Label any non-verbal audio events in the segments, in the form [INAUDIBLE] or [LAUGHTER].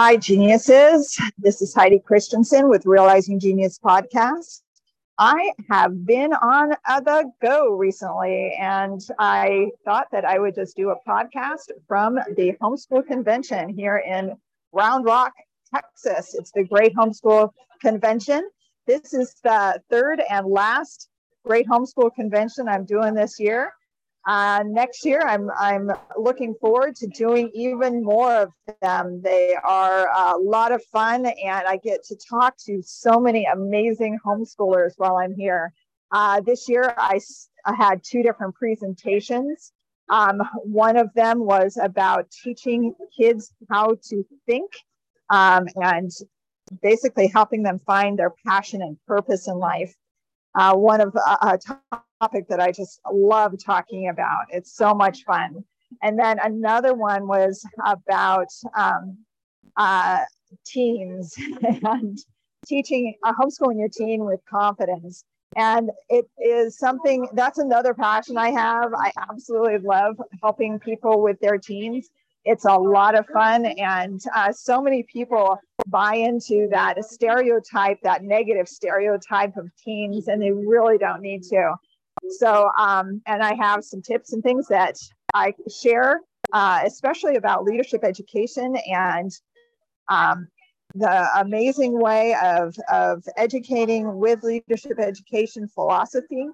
Hi, geniuses. This is Heidi Christensen with Realizing Genius podcast. I have been on the go recently, and I thought that I would just do a podcast from the homeschool convention here in Round Rock, Texas. It's the Great Homeschool Convention. This is the third and last Great Homeschool Convention I'm doing this year. Uh, next year, I'm I'm looking forward to doing even more of them. They are a lot of fun, and I get to talk to so many amazing homeschoolers while I'm here. Uh, this year, I, had two different presentations. Um, one of them was about teaching kids how to think um, and basically helping them find their passion and purpose in life. Uh, one of uh, topic that I just love talking about. It's so much fun. And then another one was about um, uh, teens [LAUGHS] and teaching uh, homeschooling your teen with confidence. And it is something that's another passion I have. I absolutely love helping people with their teens. It's a lot of fun, and uh, so many people buy into that stereotype, that negative stereotype of teens, and they really don't need to. So, um, and I have some tips and things that I share, uh, especially about leadership education and um, the amazing way of, of educating with leadership education philosophy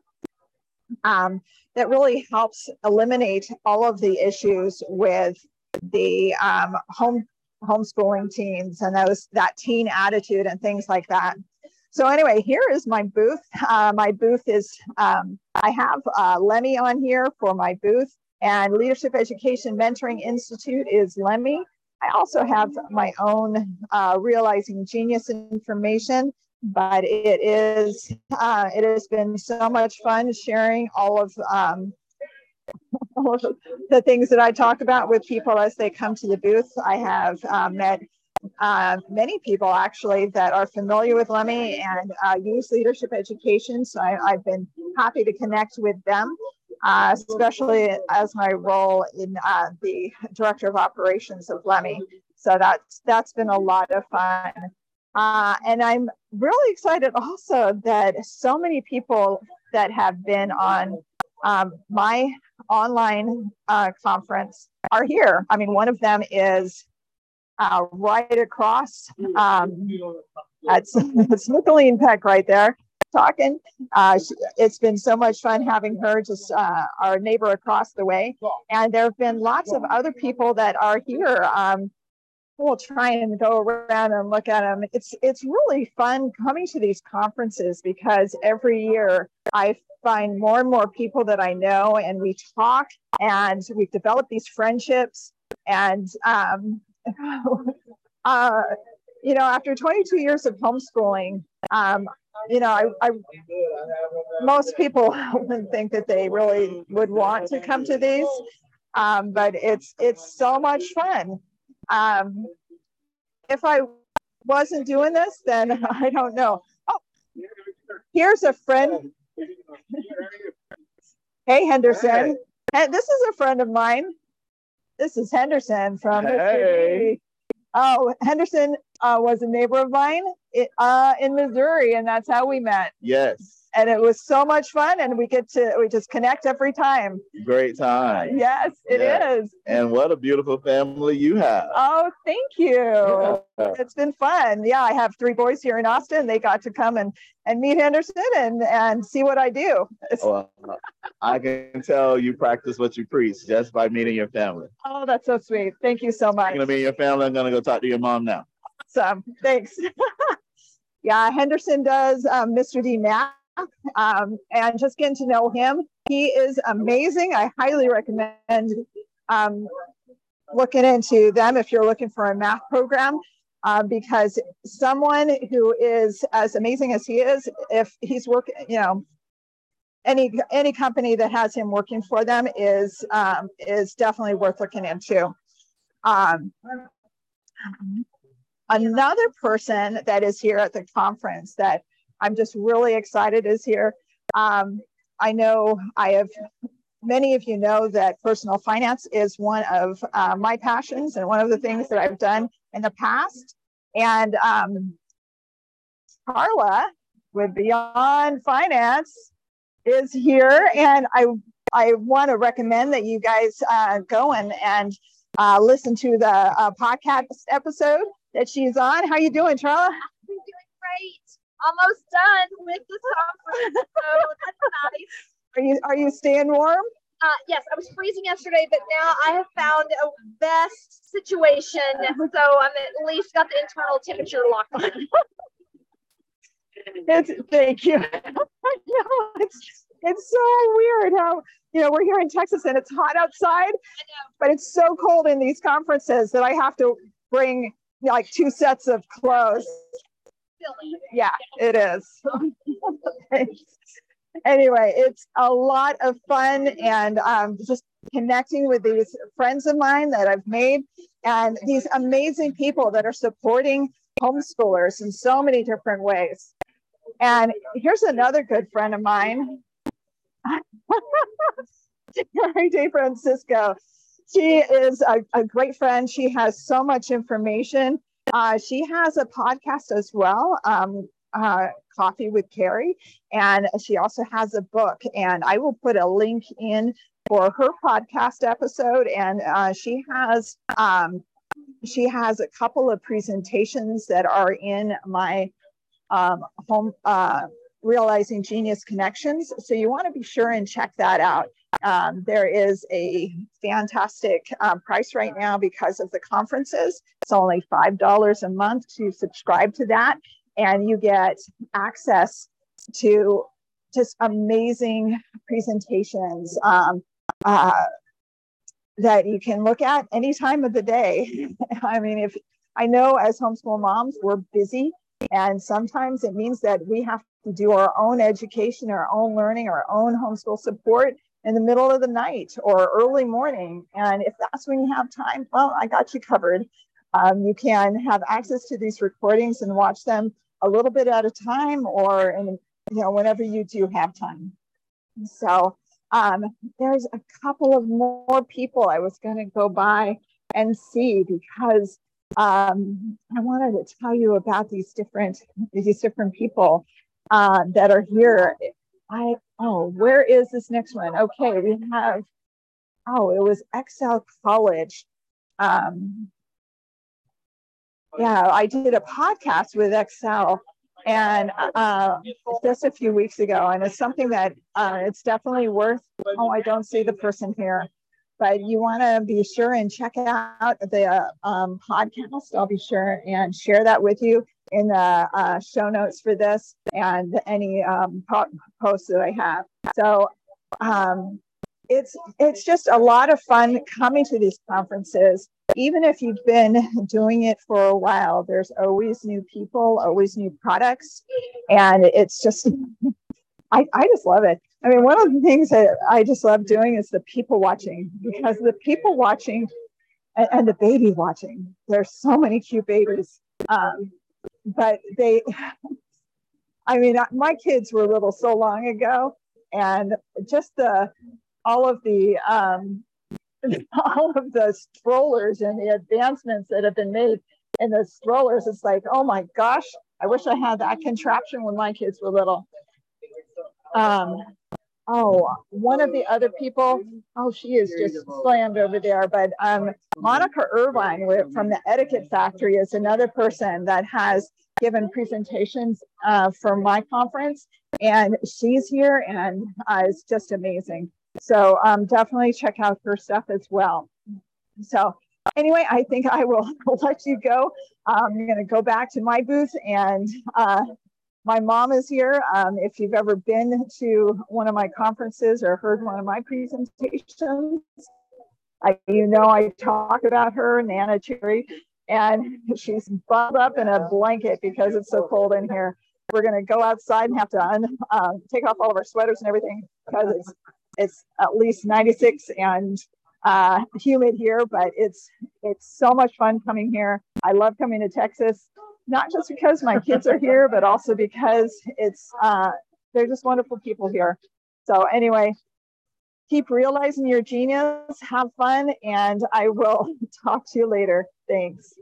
um, that really helps eliminate all of the issues with the um, home homeschooling teens and those that teen attitude and things like that. So anyway, here is my booth. Uh, my booth is, um, I have uh, Lemmy on here for my booth and Leadership Education Mentoring Institute is Lemmy. I also have my own uh, Realizing Genius information, but it is, uh, it has been so much fun sharing all of, um, [LAUGHS] all of the things that I talk about with people as they come to the booth. I have uh, met uh, many people actually that are familiar with Lemmy and uh, use leadership education. So I, have been happy to connect with them, uh, especially as my role in uh, the director of operations of Lemmy. So that's that's been a lot of fun. Uh, and I'm really excited also that so many people that have been on um, my online conference are here. I mean, one of them is uh, right across. Um, that's, [LAUGHS] that's Peck right there talking. Uh, it's been so much fun having her, just uh, our neighbor across the way. And there have been lots of other people that are here. Um, we'll try and go around and look at them. It's it's really fun coming to these conferences because every year I find more and more people that I know, and we talk, and we've developed these friendships. And um, [LAUGHS] uh, you know, after 22 years of homeschooling, um, you know, I, I, most people [LAUGHS] wouldn't think that they really would want to come to these, um, but it's it's so much fun. Um, if I wasn't doing this, then [LAUGHS] I don't know. Oh, here's a friend. hey, Henderson. Hey, this is a friend of mine. This is Henderson from hey. Oh, Henderson uh, was a neighbor of mine uh, in Missouri, and that's how we met. Yes. And it was so much fun and we get to we just connect every time. Great time. Yes it is. and what a beautiful family you have. Oh thank you. Yeah. it's been fun. Yeah i have three boys here in austin. They got to come and and meet henderson and and see what i do. [LAUGHS] Well, i can tell you practice what you preach just by meeting your family. Oh that's so sweet. Thank you so much i'm gonna meet your family. I'm gonna go talk to your mom now awesome thanks [LAUGHS] yeah henderson does um, mr d math um, and just getting to know him. He is amazing. I highly recommend um, looking into them if you're looking for a math program. Uh, because someone who is as amazing as he is, if he's working, you know, any any company that has him working for them is um, is definitely worth looking into. Um, another person that is here at the conference that I'm just really excited is here. Um, I know I have many of you know that personal finance is one of uh, my passions and one of the things that I've done in the past. And um, Charla with Beyond Finance is here, and I I want to recommend that you guys uh, go and and uh, listen to the uh, podcast episode that she's on. How you doing, Charla? I'm doing great. Almost done with the conference, [LAUGHS] so that's nice. Are you are you staying warm? Uh, yes, I was freezing yesterday, but now I have found a best situation, so I'm at least got the internal temperature locked on. [LAUGHS] it's thank you. [LAUGHS] no, it's it's so weird how you know we're here in Texas and it's hot outside, but it's so cold in these conferences that I have to bring like two sets of clothes. Yeah, it is. [LAUGHS] anyway, it's a lot of fun and um, just connecting with these friends of mine that I've made and these amazing people that are supporting homeschoolers in so many different ways. And here's another good friend of mine, [LAUGHS] Carrie De Francisco. She is a, a, great friend. She has so much information. Uh, she has a podcast as well, um, uh, Coffee with Carrie, and she also has a book. And I will put a link in for her podcast episode. And uh, she has um, she has a couple of presentations that are in my um, home uh, realizing genius connections. So you want to be sure and check that out. Um, there is a fantastic um, price right now because of the conferences. It's only $5 a month to subscribe to that. And you get access to just amazing presentations um, uh, that you can look at any time of the day. [LAUGHS] I mean, if I know as homeschool moms, we're busy and sometimes it means that we have to do our own education, our own learning, our own homeschool support in the middle of the night or early morning. And if that's when you have time, well, I got you covered. Um, you can have access to these recordings and watch them a little bit at a time or in, you know whenever you do have time. So um, there's a couple of more people I was going to go by and see because um, I wanted to tell you about these different these different people uh, that are here. I oh, where is this next one? Okay, we have oh, it was Excel College. Um, yeah, I did a podcast with Excel and uh, just a few weeks ago, and it's something that uh, it's definitely worth. Oh, I don't see the person here but you want to be sure and check out the um, podcast. I'll be sure and share that with you in the uh, show notes for this and any um, po- posts that I have. So um, it's it's just a lot of fun coming to these conferences. Even if you've been doing it for a while, there's always new people, always new products, and it's just I, I just love it. I mean, one of the things that I just love doing is the people watching because the people watching and, and the baby watching, there's so many cute babies. Um, but they, [LAUGHS] I mean, my kids were little so long ago, and just the all of the um, [LAUGHS] all of the strollers and the advancements that have been made in the strollers, it's like, oh my gosh, I wish I had that contraption when my kids were little. Um, oh, one of the other people, oh, she is just slammed over there. But um, Monica Irvine from the Etiquette Factory is another person that has given presentations uh, for my conference, and she's here, and uh, it's just amazing. So um, definitely check out her stuff as well. So anyway, I think I will [LAUGHS] let you go. I'm going to go back to my booth and uh, my mom is here. Um, if you've ever been to one of my conferences or heard one of my presentations, I, you know I talk about her, Nana Cherry, and she's bundled up in a blanket because it's so cold in here. We're going to go outside and have to un, uh, take off all of our sweaters and everything because it's it's at least 96 and uh, humid here, but it's it's so much fun coming here. I love coming to Texas not just because my kids are here, but also because it's uh, they're just wonderful people here. So anyway, keep realizing your genius, have fun, and I will [LAUGHS] talk to you later. Thanks.